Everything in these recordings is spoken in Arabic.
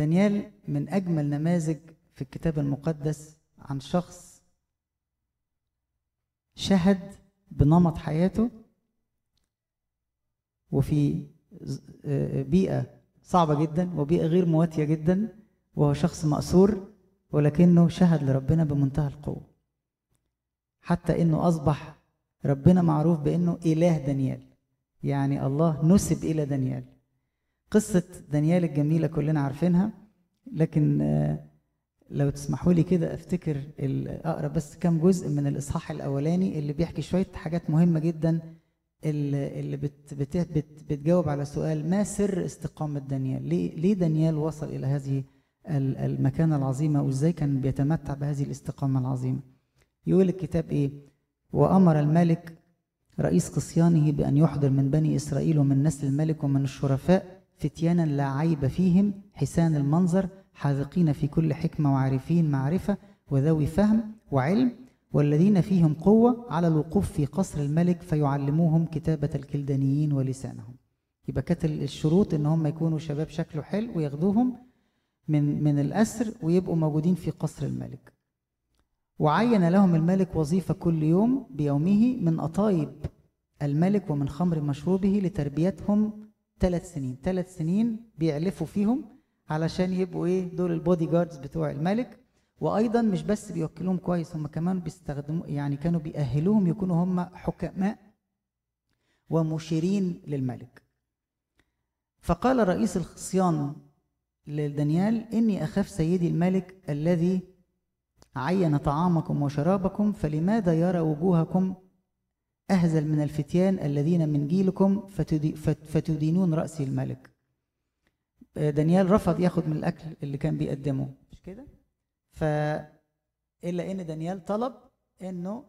دانيال من أجمل نماذج في الكتاب المقدس عن شخص شهد بنمط حياته وفي بيئة صعبة جدا وبيئة غير مواتية جدا وهو شخص مأسور ولكنه شهد لربنا بمنتهى القوة. حتى إنه أصبح ربنا معروف بإنه إله دانيال يعني الله نسب إلى دانيال. قصة دانيال الجميلة كلنا عارفينها لكن لو تسمحوا لي كده أفتكر أقرأ بس كام جزء من الإصحاح الأولاني اللي بيحكي شوية حاجات مهمة جدا اللي بت بت بت بتجاوب على سؤال ما سر استقامة دانيال؟ ليه ليه دانيال وصل إلى هذه المكانة العظيمة وإزاي كان بيتمتع بهذه الاستقامة العظيمة؟ يقول الكتاب إيه؟ وأمر الملك رئيس قصيانه بأن يحضر من بني إسرائيل ومن نسل الملك ومن الشرفاء فتيانا لا عيب فيهم حسان المنظر حاذقين في كل حكمة وعارفين معرفة وذوي فهم وعلم والذين فيهم قوة على الوقوف في قصر الملك فيعلموهم كتابة الكلدانيين ولسانهم. يبقى كانت الشروط إن هم يكونوا شباب شكله حلو وياخدوهم من من الأسر ويبقوا موجودين في قصر الملك. وعين لهم الملك وظيفة كل يوم بيومه من أطايب الملك ومن خمر مشروبه لتربيتهم ثلاث سنين. ثلاث سنين بيعلفوا فيهم علشان يبقوا إيه دول البودي جاردز بتوع الملك. وأيضا مش بس بيوكلوهم كويس هم كمان بيستخدموا يعني كانوا بيأهلوهم يكونوا هم حكماء ومشيرين للملك. فقال رئيس الخصيان لدانيال إني أخاف سيدي الملك الذي عين طعامكم وشرابكم فلماذا يرى وجوهكم أهزل من الفتيان الذين من جيلكم فتدينون رأسي الملك. دانيال رفض ياخد من الأكل اللي كان بيقدمه. مش كده؟ ف إلا إن دانيال طلب إنه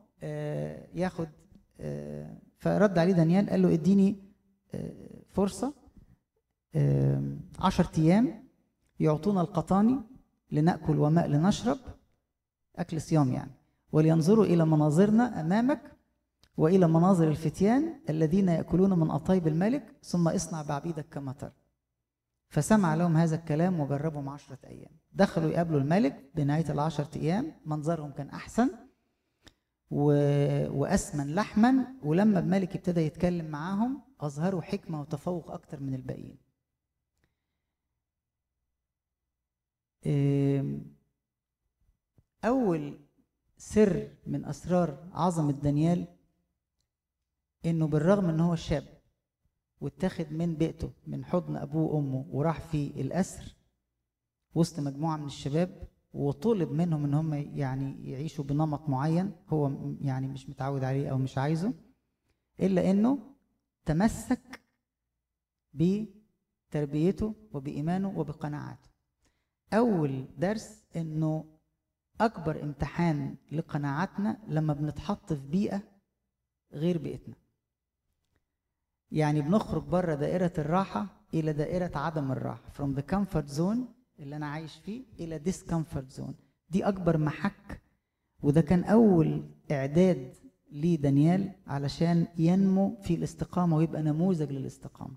ياخد فرد عليه دانيال قال له إديني فرصة عشر أيام يعطونا القطاني لنأكل وماء لنشرب أكل صيام يعني. ولينظروا إلى مناظرنا أمامك وإلى مناظر الفتيان الذين يأكلون من أطايب الملك ثم اصنع بعبيدك كما ترى. فسمع لهم هذا الكلام وجربهم عشرة أيام. دخلوا يقابلوا الملك بنهاية العشرة أيام. منظرهم كان أحسن و... وأسمن لحما. ولما الملك ابتدى يتكلم معاهم أظهروا حكمة وتفوق أكتر من الباقيين. أول سر من أسرار عظمة دانيال إنه بالرغم إن هو شاب واتاخد من بيئته من حضن أبوه وأمه وراح في الأسر وسط مجموعة من الشباب وطلب منهم إن هم يعني يعيشوا بنمط معين هو يعني مش متعود عليه أو مش عايزه إلا إنه تمسك بتربيته وبإيمانه وبقناعاته. أول درس إنه أكبر امتحان لقناعاتنا لما بنتحط في بيئة غير بيئتنا. يعني بنخرج بره دائرة الراحة إلى دائرة عدم الراحة. From the comfort zone اللي أنا عايش فيه إلى discomfort zone. دي أكبر محك. وده كان أول إعداد لدانيال علشان ينمو في الاستقامة ويبقى نموذج للاستقامة.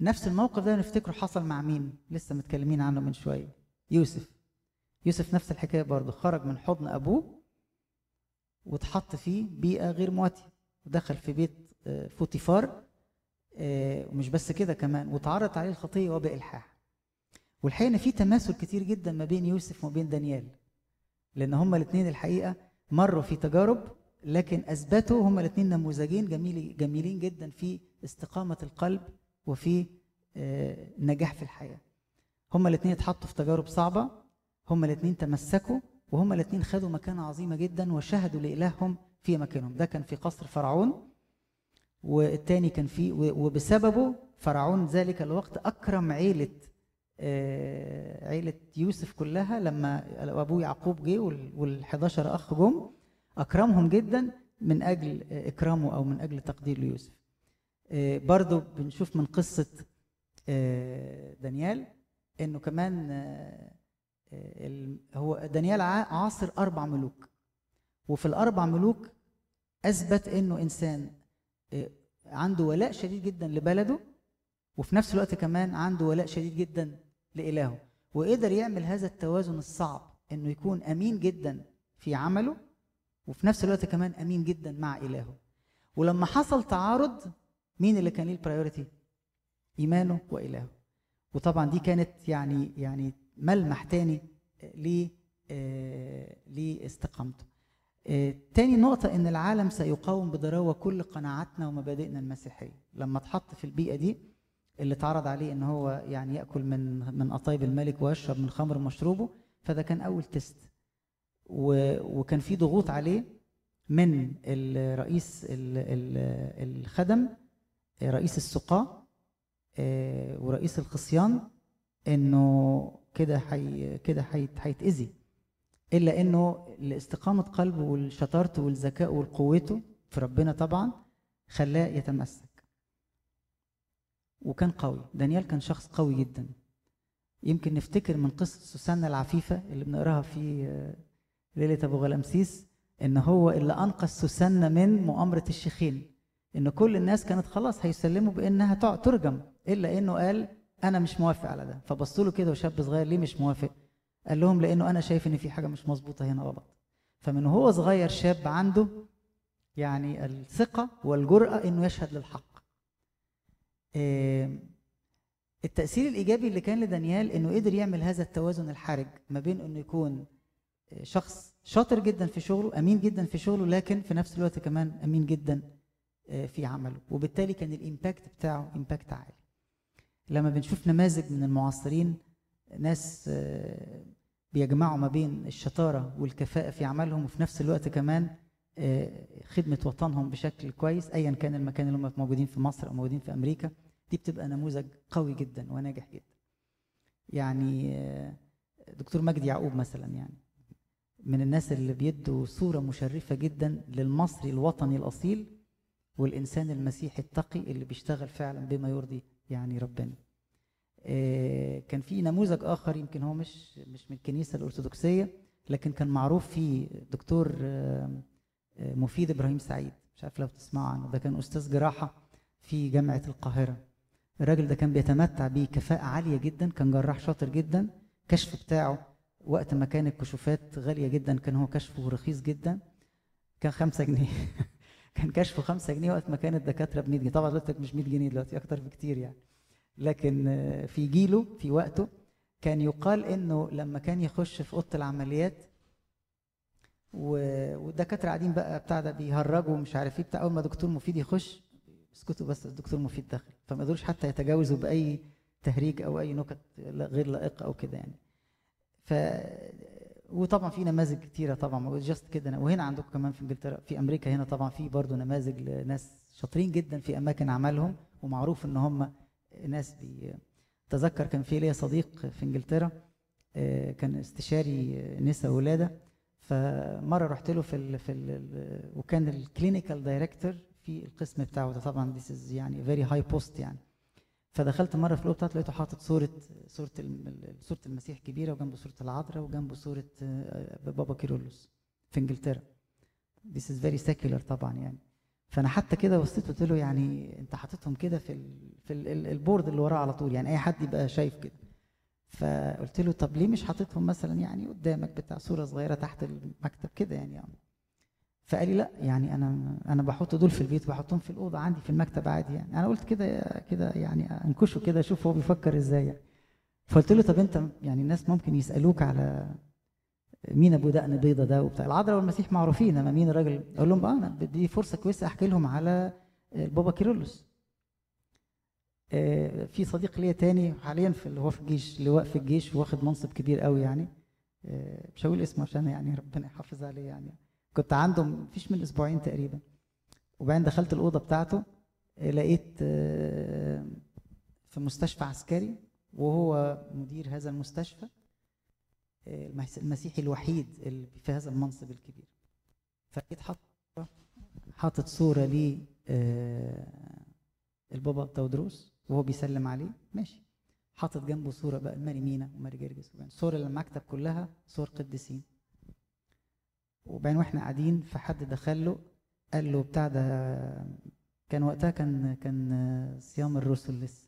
نفس الموقف ده نفتكره حصل مع مين؟ لسه متكلمين عنه من شوية. يوسف. يوسف نفس الحكاية برضه. خرج من حضن أبوه واتحط في بيئة غير مواتية. ودخل في بيت فوتيفار ومش بس كده كمان واتعرضت عليه الخطيه وبالحاح والحقيقة إن في تماثل كتير جدا ما بين يوسف وما بين دانيال لأن هما الاثنين الحقيقة مروا في تجارب لكن أثبتوا هما الاثنين نموذجين جميل جميلين جدا في استقامة القلب وفي نجاح في الحياة. هما الاثنين اتحطوا في تجارب صعبة هما الاثنين تمسكوا وهما الاثنين خدوا مكانة عظيمة جدا وشهدوا لإلههم في مكانهم. ده كان في قصر فرعون والتاني كان في وبسببه فرعون ذلك الوقت أكرم عيلة عيلة يوسف كلها لما أبوه يعقوب جه وال11 أخ جم أكرمهم جدا من أجل إكرامه أو من أجل تقدير ليوسف. برضو بنشوف من قصة دانيال إنه كمان هو دانيال عاصر أربع ملوك. وفي الأربع ملوك أثبت إنه إنسان عنده ولاء شديد جدا لبلده وفي نفس الوقت كمان عنده ولاء شديد جدا لإلهه. وقدر يعمل هذا التوازن الصعب إنه يكون أمين جدا في عمله وفي نفس الوقت كمان أمين جدا مع إلهه. ولما حصل تعارض مين اللي كان ليه ال priority إيمانه وإلهه. وطبعا دي كانت يعني يعني ملمح تاني ل آه، لاستقامته آه، تاني نقطة إن العالم سيقاوم بضراوة كل قناعاتنا ومبادئنا المسيحية. لما اتحط في البيئة دي اللي اتعرض عليه إن هو يعني يأكل من من قطايب الملك ويشرب من خمر مشروبه فده كان أول test. وكان في ضغوط عليه من الرئيس الخدم رئيس السقاة آه، ورئيس الخصيان إنه كده حي كده هيتأذي. إلا إنه لاستقامة قلبه والشطارته والذكاء وقوته في ربنا طبعا خلاه يتمسك. وكان قوي. دانيال كان شخص قوي جدا. يمكن نفتكر من قصة سوسنة العفيفة اللي بنقراها في آه، ليلة أبو غلامسيس إن هو اللي أنقذ سوسنة من مؤامرة الشيخين. إن كل الناس كانت خلاص هيسلموا بإنها ترجم إلا إنه قال أنا مش موافق على ده. فبصوا له كده وشاب صغير ليه مش موافق؟ قال لهم لأنه أنا شايف إن في حاجة مش مظبوطة هنا غلط. فمن هو صغير شاب عنده يعني الثقة والجرأة إنه يشهد للحق. التأثير الإيجابي اللي كان لدانيال إنه قدر يعمل هذا التوازن الحرج ما بين إنه يكون شخص شاطر جدا في شغله أمين جدا في شغله لكن في نفس الوقت كمان أمين جدا آه، في عمله. وبالتالي كان ال impact بتاعه impact عالي. لما بنشوف نماذج من المعاصرين ناس آه، بيجمعوا ما بين الشطارة والكفاءة في عملهم وفي نفس الوقت كمان آه، خدمة وطنهم بشكل كويس أيا كان المكان اللي هم موجودين في مصر أو موجودين في أمريكا. دي بتبقى نموذج قوي جدا وناجح جدا. يعني دكتور مجدي يعقوب مثلا يعني من الناس اللي بيدوا صورة مشرفة جدا للمصري الوطني الأصيل والإنسان المسيحي التقي اللي بيشتغل فعلا بما يرضي يعني ربنا. آه، كان في نموذج آخر يمكن هو مش مش من الكنيسة الأرثوذكسية لكن كان معروف فيه دكتور آه، آه، مفيد إبراهيم سعيد. مش عارف لو تسمعوا عنه. ده كان أستاذ جراحة في جامعة القاهرة. الراجل ده كان بيتمتع بكفاءة عالية جدا كان جراح شاطر جدا. كشف بتاعه وقت ما كان الكشوفات غالية جدا كان هو كشفه رخيص جدا. كان خمسة جنيه. كان كشفه 5 جنيه وقت ما كان الدكاتره ب 100 جنيه. طبعا دلوقتي مش 100 جنيه دلوقتي أكتر بكتير يعني. لكن في جيله في وقته كان يقال إنه لما كان يخش في أوضة العمليات والدكاترة قاعدين بقى بتاع ده بيهرجوا ومش عارف إيه بتاع أول ما دكتور مفيد يخش اسكتوا بس الدكتور مفيد دخل فما يقدروش حتى يتجاوزوا بأي تهريج أو أي نكت غير لائقة أو كده يعني. ف وطبعا في نماذج كتيرة طبعا just كده وهنا عندكم كمان في إنجلترا في أمريكا هنا طبعا في برضه نماذج لناس شاطرين جدا في أماكن عملهم ومعروف إن هم ناس بي تذكر كان في ليا صديق في انجلترا آه، كان استشاري نساء ولادة. فمرة رحت له في ال في ال وكان ال clinical director في القسم بتاعه ده. طبعا this يعني very high post يعني. فدخلت مرة في الأوضة بتاعته لقيته حاطط صوره صورة صورة المسيح كبيرة وجنبه صورة العذراء وجنبه صورة آه، بابا كيرلس في انجلترا. This is very secular طبعا يعني. فأنا حتى كده بصيت قلت له يعني أنت حاططهم كده في ال في ال ال board اللي وراه على طول يعني أي حد يبقى شايف كده. فقلت له طب ليه مش حاططهم مثلا يعني قدامك بتاع صورة صغيرة تحت المكتب كده يعني, يعني؟ فقال لي لا يعني أنا أنا بحط دول في البيت وبحطهم في الأوضة عندي في المكتب عادي يعني. أنا قلت كده كده يعني أنكشه كده أشوف هو بيفكر إزاي يعني. فقلت له طب أنت يعني الناس ممكن يسألوك على مين أبو دقن بيضة ده وبتاع. العذراء والمسيح معروفين أما مين الراجل؟ أقول لهم آه أنا دي فرصة كويسة أحكي لهم على البابا كيرلس. آه، في صديق ليا تاني حاليا في اللي هو في الجيش لواء في الجيش واخد منصب كبير قوي يعني. آه، مش هقول اسمه عشان يعني ربنا يحافظ عليه يعني. كنت عنده مفيش من أسبوعين تقريبا. وبعدين دخلت الأوضة بتاعته لقيت آه، في مستشفى عسكري وهو مدير هذا المستشفى. آه، المسيحي الوحيد اللي في هذا المنصب الكبير. فلقيت حاطط حاطط صورة ل آه، البابا تودروس وهو بيسلم عليه. ماشي. حاطط جنبه صورة بقى ماري مينا وماري جرجس صور المكتب كلها صور قديسين. وبعدين وإحنا قاعدين فحد دخل له قال له بتاع ده كان وقتها كان كان صيام الرسل لسه.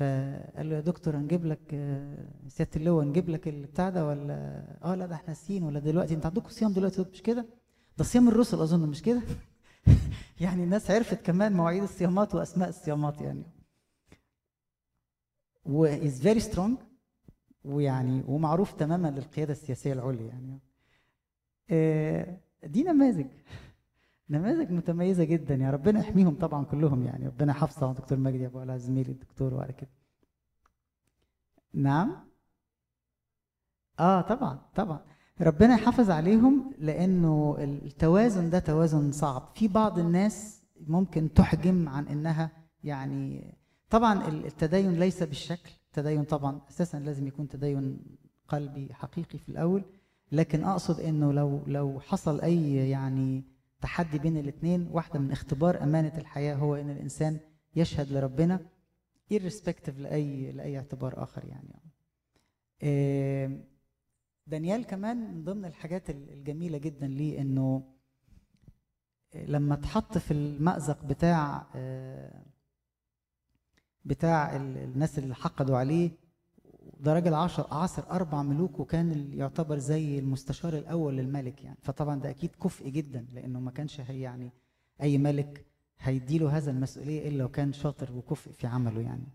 فقال له يا دكتور هنجيب لك آه، سيادة اللواء نجيب لك البتاع ده ولا آه لا ده إحنا ناسيين ولا دلوقتي انت عندكم صيام دلوقتي مش كده؟ ده صيام الرسل أظن مش كده؟ يعني الناس عرفت كمان مواعيد الصيامات وأسماء الصيامات يعني. و is very strong ويعني ومعروف تماما للقيادة السياسية العليا يعني. آه، دي نماذج. نماذج متميزة جدا. يا ربنا يحميهم طبعا كلهم يعني. ربنا يحفظهم دكتور مجدي أبو علاء زميلي الدكتور وعلى كده. نعم. آه طبعا طبعا. ربنا يحافظ عليهم لأنه التوازن ده توازن صعب. في بعض الناس ممكن تحجم عن إنها يعني طبعا التدين ليس بالشكل. التدين طبعا أساسا لازم يكون تدين قلبي حقيقي في الأول. لكن أقصد إنه لو لو حصل أي يعني تحدي بين الاثنين واحدة من اختبار أمانة الحياة هو إن الإنسان يشهد لربنا irrespective لأي لأي اعتبار آخر يعني. دانيال كمان من ضمن الحاجات الجميلة جدا ليه إنه لما اتحط في المأزق بتاع بتاع الناس اللي حقدوا عليه ده راجل عاصر أربع ملوك وكان يعتبر زي المستشار الأول للملك يعني. فطبعا ده أكيد كفء جدا لأنه ما كانش هي يعني أي ملك هيديله هذا المسؤولية إلا لو كان شاطر وكفء في عمله يعني.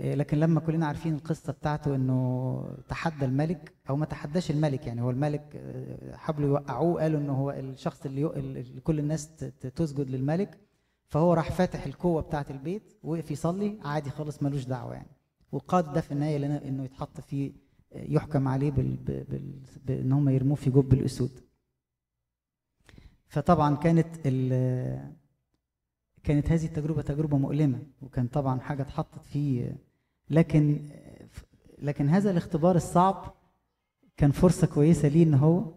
إيه، لكن لما كلنا عارفين القصة بتاعته إنه تحدى الملك أو ما تحداش الملك يعني هو الملك آه، حبلوا يوقعوه قالوا إنه هو الشخص اللي, كل الناس تسجد للملك. فهو راح فاتح القوة بتاعة البيت وقف يصلي عادي خالص ملوش دعوة يعني. وقاد ده في النهاية إنه يتحط في يحكم عليه بال... بال... بإن هم يرموه في جب الأسود. فطبعا كانت ال... كانت هذه التجربة تجربة مؤلمة وكان طبعا حاجة اتحطت فيه لكن لكن هذا الاختبار الصعب كان فرصة كويسة ليه إن هو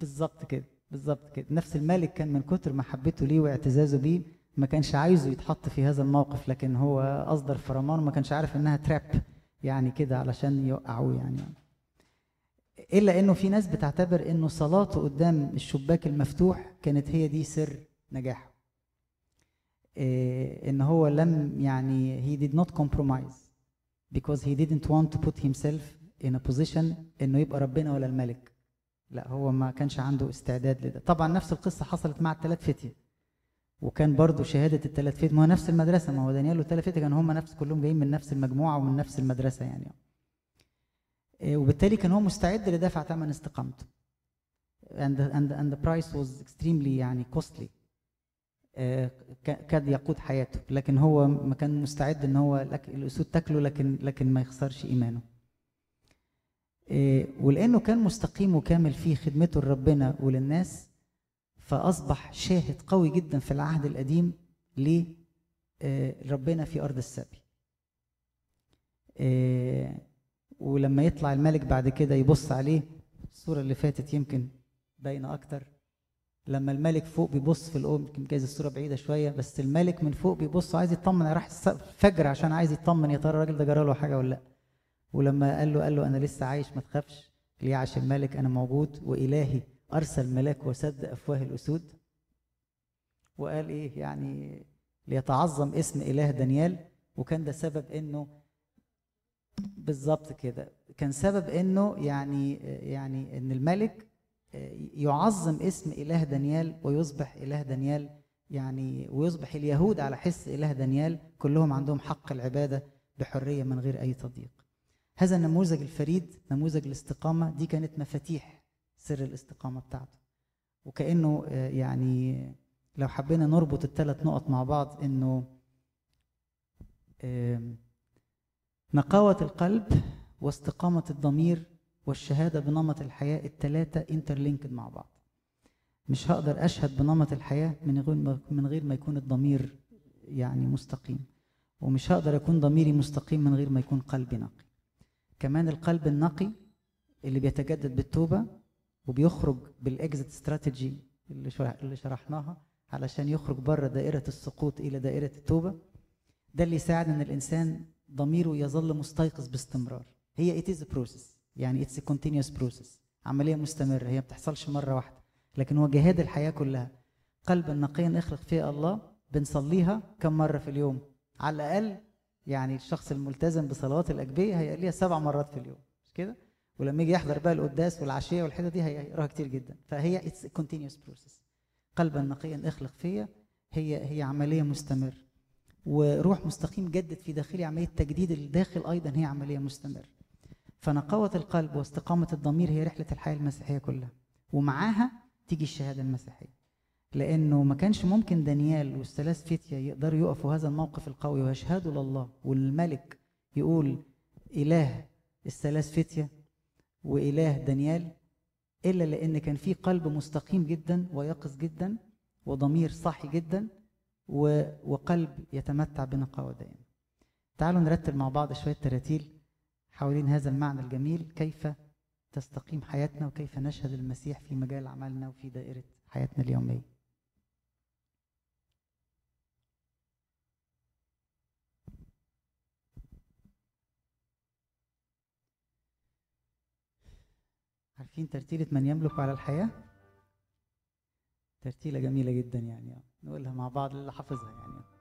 بالظبط كده بالظبط كده. نفس الملك كان من كتر محبته ليه واعتزازه بيه ما كانش عايزه يتحط في هذا الموقف لكن هو أصدر فرمان وما كانش عارف إنها تراب يعني كده علشان يوقعوه يعني. إلا إنه في ناس بتعتبر إنه صلاته قدام الشباك المفتوح كانت هي دي سر نجاحه. إيه إن هو لم يعني he did not compromise because he didn't want to put himself in a position إنه يبقى ربنا ولا الملك. لا هو ما كانش عنده استعداد لده. طبعا نفس القصة حصلت مع الثلاث فتيه وكان برضو شهادة الثلاث فتيه ما هو نفس المدرسة ما هو دانيال والثلاث فتيه كانوا هم نفس كلهم جايين من نفس المجموعة ومن نفس المدرسة يعني. إيه، وبالتالي كان هو مستعد لدفع ثمن استقامته. And the, and the, and the price was extremely يعني costly. آه، كاد يقود حياته. لكن هو ما كان مستعد إن هو الأسود تاكله لكن لكن ما يخسرش إيمانه. آه، ولأنه كان مستقيم وكامل في خدمته لربنا وللناس فأصبح شاهد قوي جدا في العهد القديم لربنا في أرض السبي. آه، ولما يطلع الملك بعد كده يبص عليه الصورة اللي فاتت يمكن باينة أكتر. لما الملك فوق بيبص في الأم يمكن جايز الصورة بعيدة شوية بس الملك من فوق بيبص عايز يطمن راح فجر عشان عايز يطمن يا ترى الراجل ده جرى له حاجة ولا لأ؟ ولما قال له قال له أنا لسه عايش ما تخافش ليعش الملك أنا موجود وإلهي أرسل ملاك وسد أفواه الأسود وقال إيه؟ يعني ليتعظم اسم إله دانيال. وكان ده سبب إنه بالظبط كده. كان سبب إنه يعني يعني إن الملك يعظم اسم إله دانيال ويصبح إله دانيال. يعني ويصبح اليهود على حس إله دانيال كلهم عندهم حق العبادة بحرية من غير أي تضييق. هذا النموذج الفريد نموذج الاستقامة. دي كانت مفاتيح سر الاستقامة بتاعته. وكأنه يعني لو حبينا نربط الثلاث نقط مع بعض إنه نقاوة القلب واستقامة الضمير والشهادة بنمط الحياة الثلاثه انترلينكد مع بعض. مش هقدر أشهد بنمط الحياة من غير من غير ما يكون الضمير يعني مستقيم. ومش هقدر يكون ضميري مستقيم من غير ما يكون قلبي نقي. كمان القلب النقي اللي بيتجدد بالتوبة وبيخرج بالاكزit استراتيجي اللي اللي شرحناها علشان يخرج بره دائرة السقوط إلى دائرة التوبة. ده اللي يساعد إن الإنسان ضميره يظل مستيقظ باستمرار. هي it is يعني it's continuous process عملية مستمرة. هي ما بتحصلش مرة واحدة. لكن هو جهاد الحياة كلها. قلبا نقيا اخلق فيا يا الله. بنصليها كم مرة في اليوم؟ على الأقل يعني الشخص الملتزم بصلوات الأجبية هيصليها سبع مرات في اليوم. مش كده؟ ولما يجي يحضر بقى القداس والعشية والحتة دي هيقراها كتير جدا. فهي it's continuous process قلبا نقيا اخلق فيا. هي هي عملية مستمرة وروح مستقيم جدد في داخلي عملية تجديد الداخل أيضا هي عملية مستمرة. فنقاوة القلب واستقامة الضمير هي رحلة الحياة المسيحية كلها. ومعاها تيجي الشهادة المسيحية. لأنه ما كانش ممكن دانيال والثلاث فتيه يقدروا يقفوا هذا الموقف القوي. ويشهدوا لله والملك يقول إله الثلاث فتيه وإله دانيال إلا لأن كان في قلب مستقيم جدا ويقظ جدا وضمير صاحي جدا وقلب يتمتع بنقاوه دائما تعالوا نرتب مع بعض شوية تراتيل حوالين هذا المعنى الجميل كيف تستقيم حياتنا وكيف نشهد المسيح في مجال عملنا وفي دائرة حياتنا اليومية. عارفين ترتيلة من يملك على الحياة؟ ترتيلة جميلة جدا يعني نقولها مع بعض اللي حافظها يعني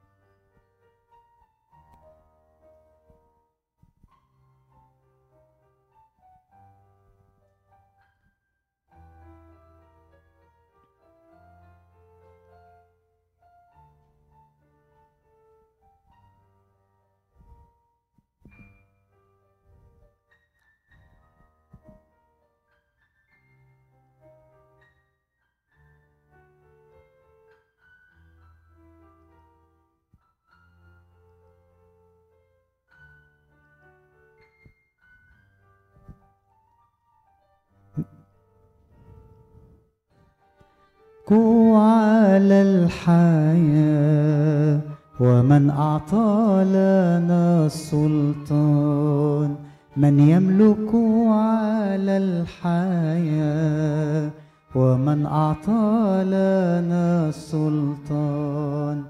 يملك على الحياة ومن أعطى لنا السلطان من يملك على الحياة ومن أعطى لنا السلطان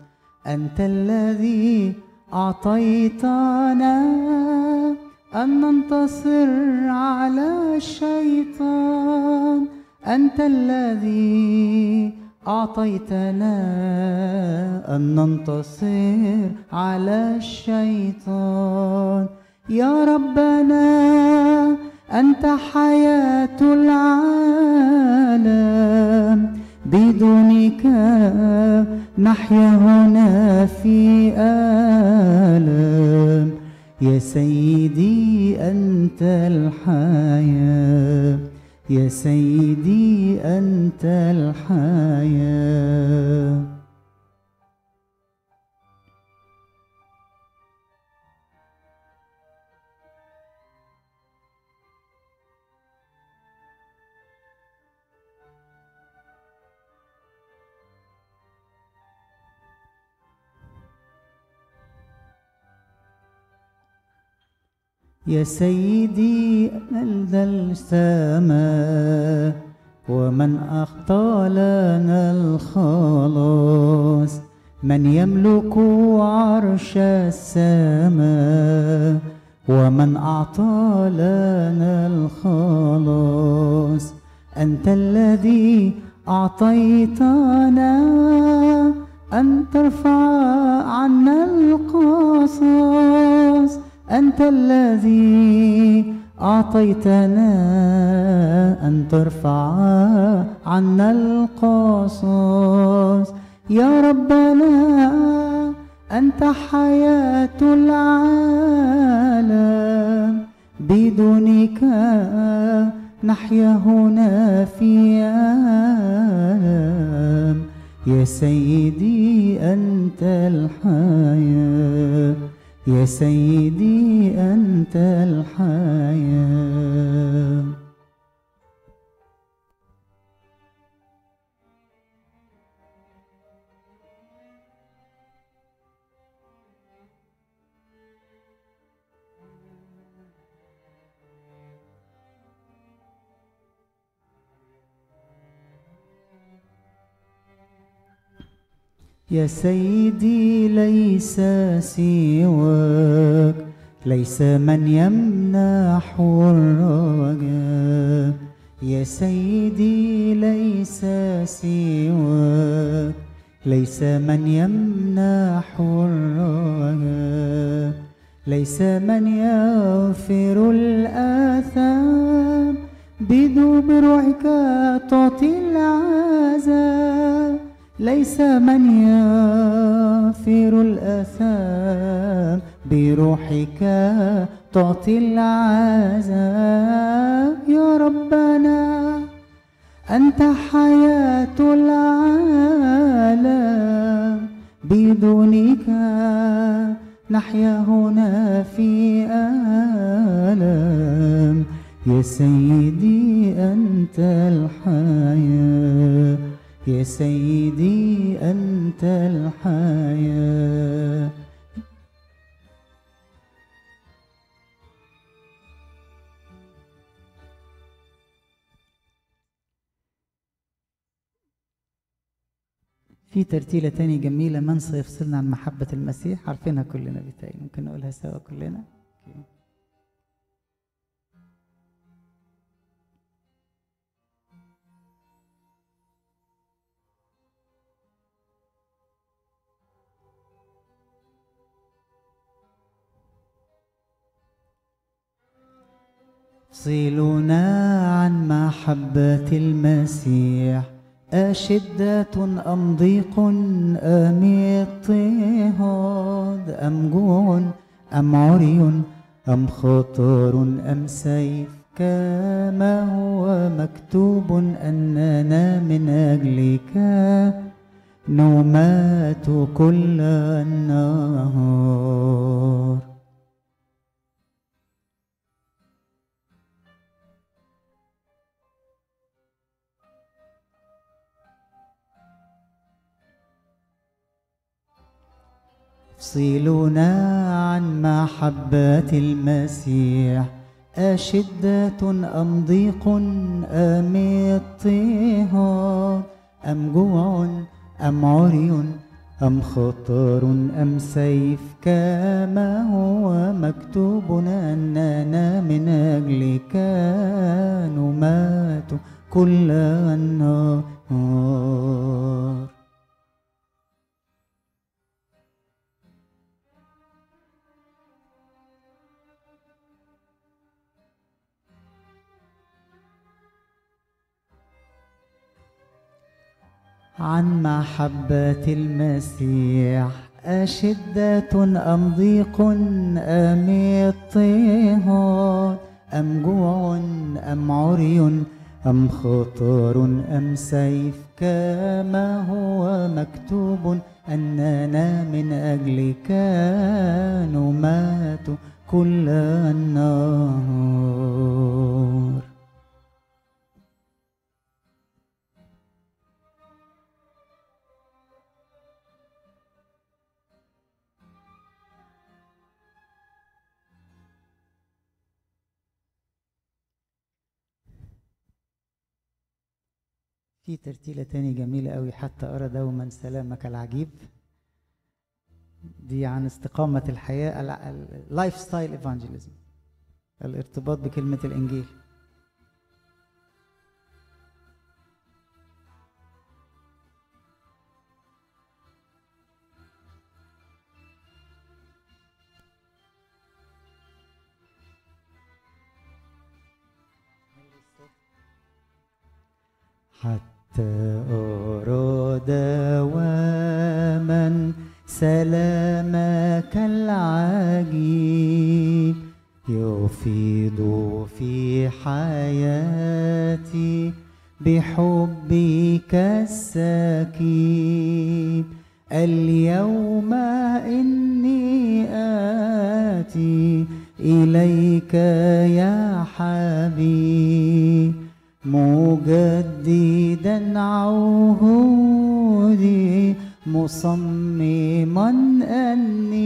أنت الذي أعطيتنا أن ننتصر على الشيطان. أنت الذي أعطيتنا أن ننتصر على الشيطان. يا ربنا أنت حياة العالم. بدونك نحيا هنا في آلام. يا سيدي أنت الحياة يا سيدي أنت الحياة. يا سيدي ذا السماء ومن أخطى لنا الخلاص. من يملك عرش السماء ومن أعطى لنا الخلاص. أنت الذي أعطيتنا أن ترفع عنا القصاص. أنت الذي أعطيتنا أن ترفع عنا القصاص. يا ربنا أنت حياة العالم. بدونك نحيا هنا في عالم يا سيدي أنت الحياة. يا سيدي أنت الحياة. يا سيدي ليس سواك ليس من يمنح الرجاء. يا سيدي ليس سواك ليس من يمنح الرجاء. ليس من يغفر الآثام بدو بروحك تعطي العذاب ليس من يغفر الآثام بروحك تعطي العذاب يا ربنا. أنت حياة العالم بدونك نحيا هنا في آلام. يا سيدي أنت الحياة يا سيدي أنت الحياة. في ترتيلة تاني جميلة من سيفصلنا عن محبة المسيح؟ عارفينها كلنا بتاعي ممكن نقولها سوا كلنا. أوكي. فصلنا عن محبة المسيح. أشدة أم ضيق أم اضطهاد أم جوع أم عري أم خطر أم سيف؟ كما هو مكتوب أننا من أجلك نمات كل النهار. يفصلنا عن محبة المسيح. أشدة أم ضيق أم اضطهاد أم جوع أم عري؟ أم خطر أم سيف؟ كما هو مكتوب أننا من أجلك نمات كل النهار. عن محبة المسيح أشدة أم ضيق أم اضطهاد أم جوع أم عري أم خطر أم سيف؟ كما هو مكتوب أننا من أجلك نمات كل النهار. في ترتيلة تاني جميلة قوي حتى أرى دوما سلامك العجيب. دي عن استقامة الحياة ال lifestyle evangelism الارتباط بكلمة الإنجيل. حتى أرى دواما سلامك العجيب يفيض في حياتي بحبك السكيب. اليوم إني آتي إليك يا حبيب مجددا عهودي مصمما أني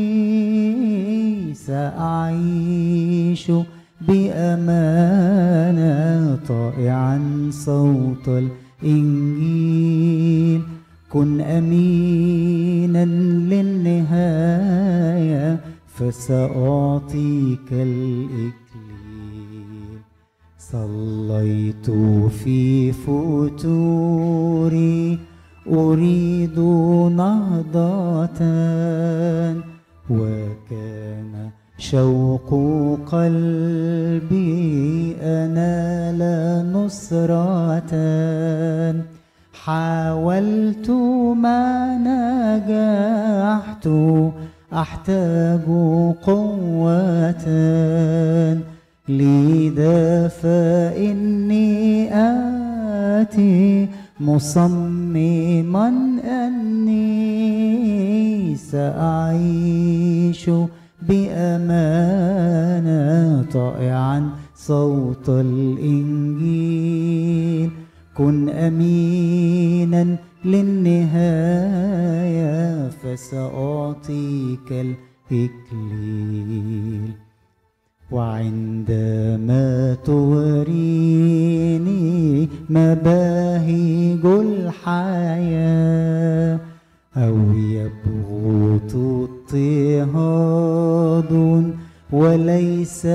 سأعيش بأمانة طائعا صوت الإنجيل. كن أمينا للنهاية فسأعطيك الإكليل صليت في فتوري أريد نهضة وكان شوق قلبي أنال نصرة. حاولت ما نجحت أحتاج قوة. لذا فإني آتي مصمما أني سأعيش بأمانة طائعا. صوت الإنجيل كن أمينا للنهاية فسأعطيك الإكليل. وعندما توريني مباهج الحياة أو يبغوت اضطهاد وليس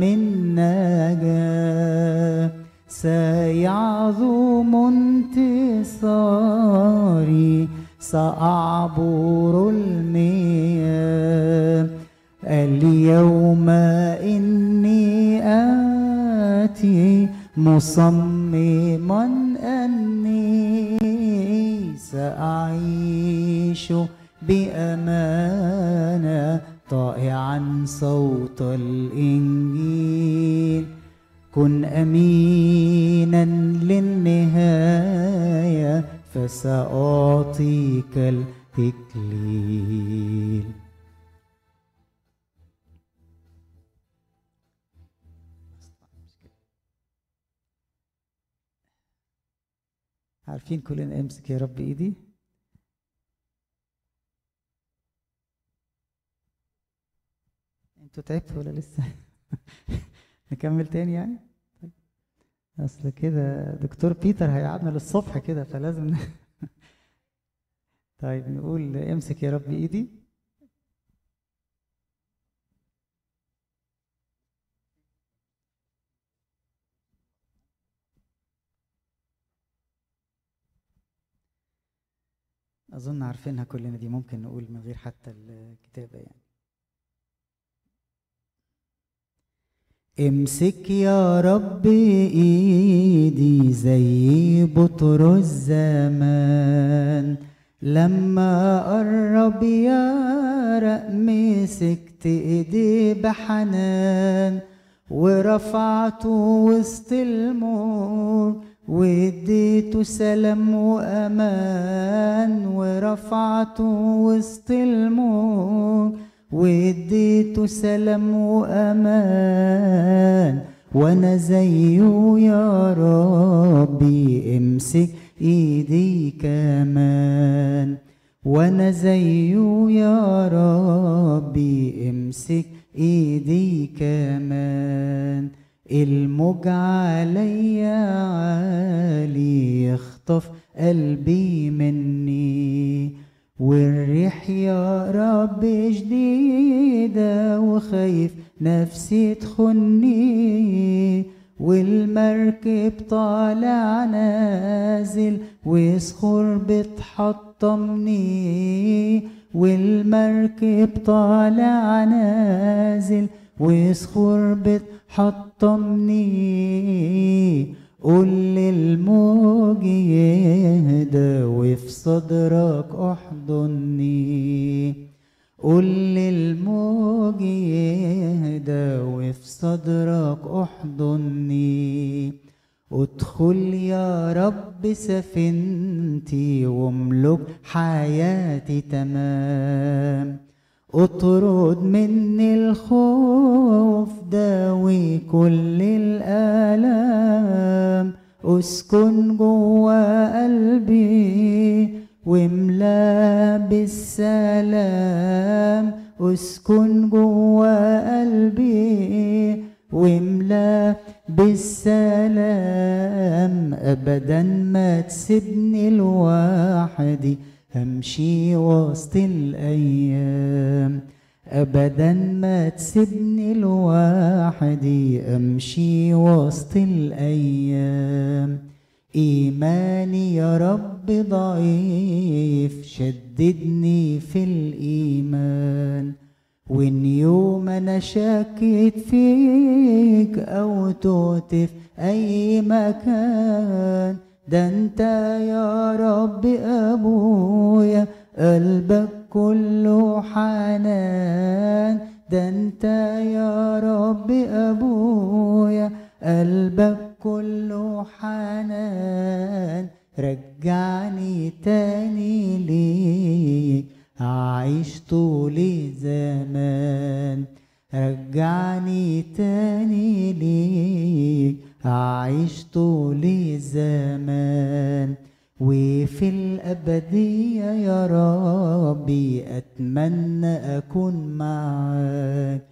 من نجاه سيعظم انتصاري سأعبر المياه. اليوم إني آتي مصمما أني سأعيش بأمانة طائعا صوت الإنجيل. كن أمينا للنهاية فسأعطيك الإكليل عارفين كلنا امسك يا رب ايدي أنتوا تعبتوا ولا لسه نكمل تاني يعني طيب. اصل كده دكتور بيتر هيقعدنا للصبح كده فلازم. طيب نقول امسك يا رب ايدي أظن عارفينها كلنا دي ممكن نقول من غير حتى الكتابة يعني. امسك يا رب إيدي زي بطر الزمان. لما قرب يا مسكت إيدي بحنان. ورفعته وسط الموت واديته سلام وأمان ورفعته وسط الموت. واديته سلام وأمان وأنا زيه يا ربي امسك إيدي كمان. وأنا زيه يا ربي امسك إيدي كمان. الموج عليا يخطف قلبي مني والريح يا رب جديدة وخايف نفسي تخني والمركب طالع نازل وصخور بتحطمني والمركب طالع نازل وصخور بتحطمني. قول للموج يهدى وفي صدرك أحضني. قول للموج يهدى وفي صدرك أحضني. ادخل يا رب سفينتي واملك حياتي تمام. اطرد مني الخوف داوي كل الآلام. اسكن جوا قلبي واملأ بالسلام. اسكن جوا قلبي واملأ بالسلام. ابدا ما تسيبني لوحدي. امشي وسط الأيام. ابدا ما تسيبني لوحدي امشي وسط الأيام. إيماني يا رب ضعيف شددني في الإيمان. وإن يوم أنا شكيت فيك أو توت في أي مكان ده أنت يا رب أبويا قلبك كله حنان. ده أنت يا رب أبويا قلبك كله حنان. رجعني تاني ليك أعيش طول زمان رجعني تاني ليك أعيش طول زمان وفي الأبدية يا ربي أتمنى أكون معاك.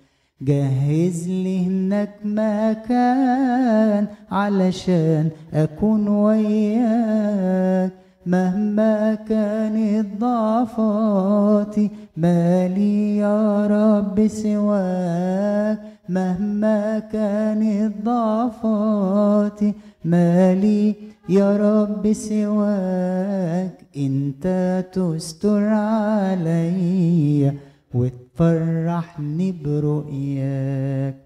جهز لي هناك مكان علشان أكون وياك. مهما كانت ضعفاتي مالي يا رب سواك. مهما كانت ضعفاتي مالي يا رب سواك انت تستر عليا وتفرحني برؤياك.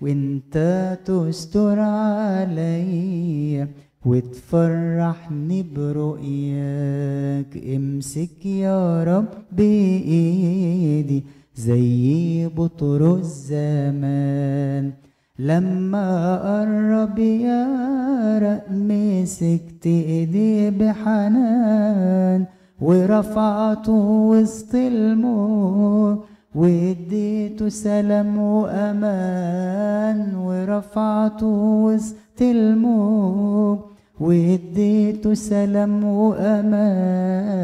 وانت تستر عليا وتفرحني برؤياك. امسك يا رب بإيدي زي بطرس زمان لما قرب يا مسكت إيدي بحنان ورفعته وسط الموت واديته سلام وأمان ورفعته وسط الموت واديته سلام وأمان.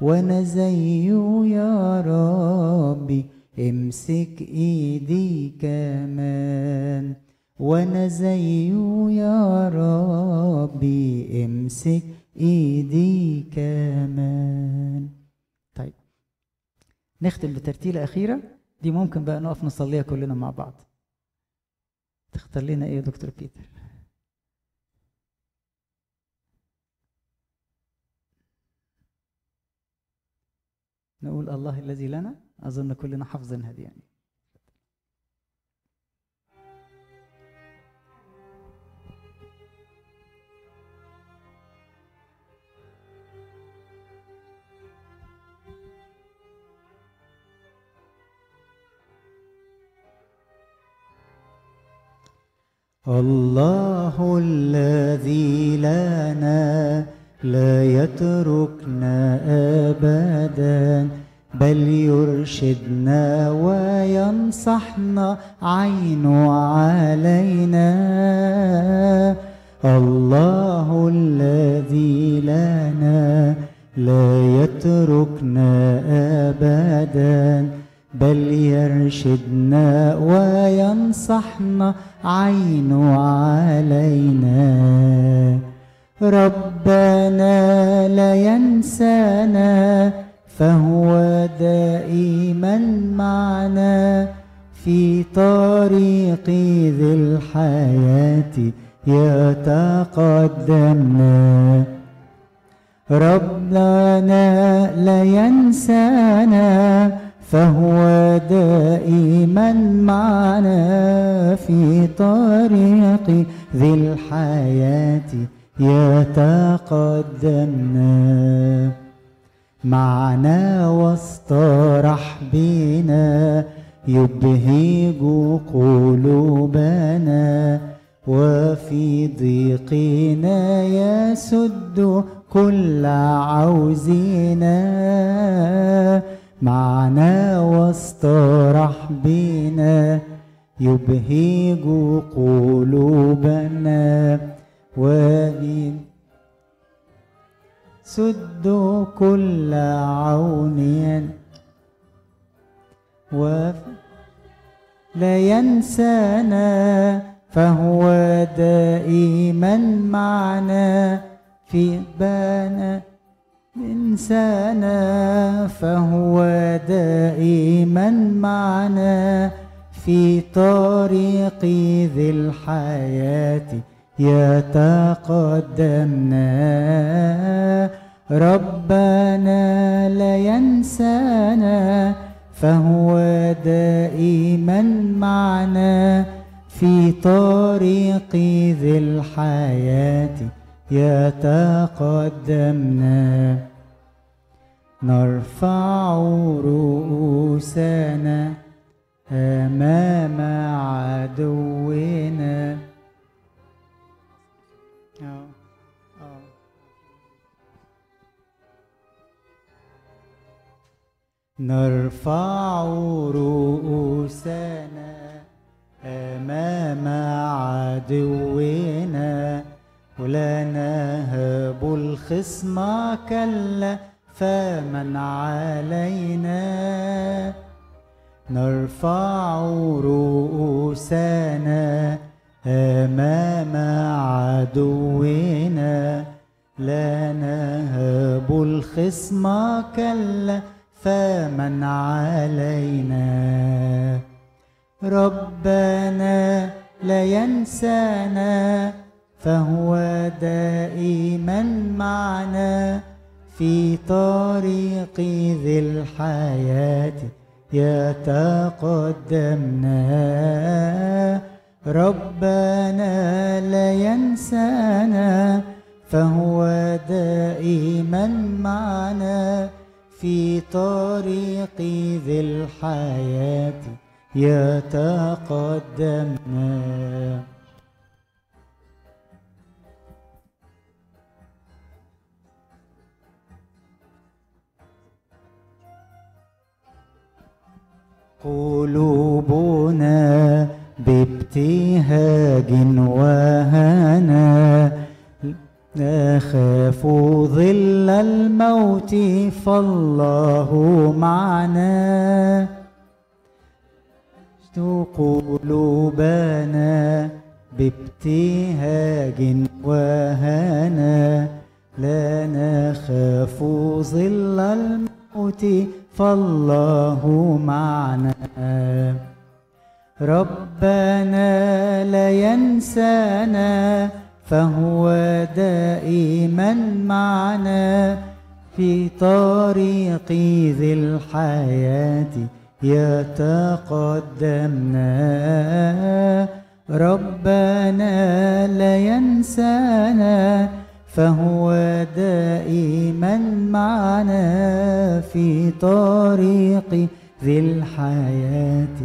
وأنا زيه يا ربي امسك إيدي كمان. وأنا زيه يا ربي امسك إيدي كمان. طيب نختم بترتيلة أخيرة. دي ممكن بقى نقف نصليها كلنا مع بعض. تختار لنا إيه يا دكتور بيتر؟ نقول الله الذي لنا أظن كلنا حافظينها دي يعني. الله الذي لنا لا يتركنا أبدا بل يرشدنا وينصحنا عينه علينا. الله الذي لنا لا يتركنا أبدا بل يرشدنا وينصحنا عينه علينا. ربنا لا ينسانا فهو دائما معنا في طريق ذي الحياة يتقدمنا. ربنا لا ينسانا فهو دائما معنا في طريق ذي الحياة يتقدمنا. معنا واستراح بنا يبهج قلوبنا. وفي ضيقنا يسد كل عوزنا. معنا واستراح بنا يبهج قلوبنا. وبين سد كل عون وف لا ينسانا فهو دائما معنا في بانا إنسانا فهو دائما معنا في طريق ذي الحياة يتقدمنا ربنا لا ينسانا فهو دائما معنا في طريق ذي الحياة. يتقدمنا نرفع رؤوسنا أمام عدونا. نرفع رؤوسنا أمام عدونا ولا نهب الخصم كلا فمن علينا. نرفع رؤوسنا أمام عدونا لا نهب الخصم كلا فمن علينا. ربنا لا ينسانا فهو دائما معنا في طريق ذي الحياة يتقدمنا. ربنا لا ينسانا فهو دائما معنا في طريق ذي الحياة يتقدمنا قلوبنا بابتهاج وهنا نخاف ظل الموت فالله معنا. قلوبنا بابتهاج وهنا. لا نخاف ظل الموت فالله معنا. ربنا لا ينسانا فهو دائما معنا في طريق ذي الحياة يتقدمنا. ربنا لا ينسانا فهو دائما معنا في طريق ذي الحياة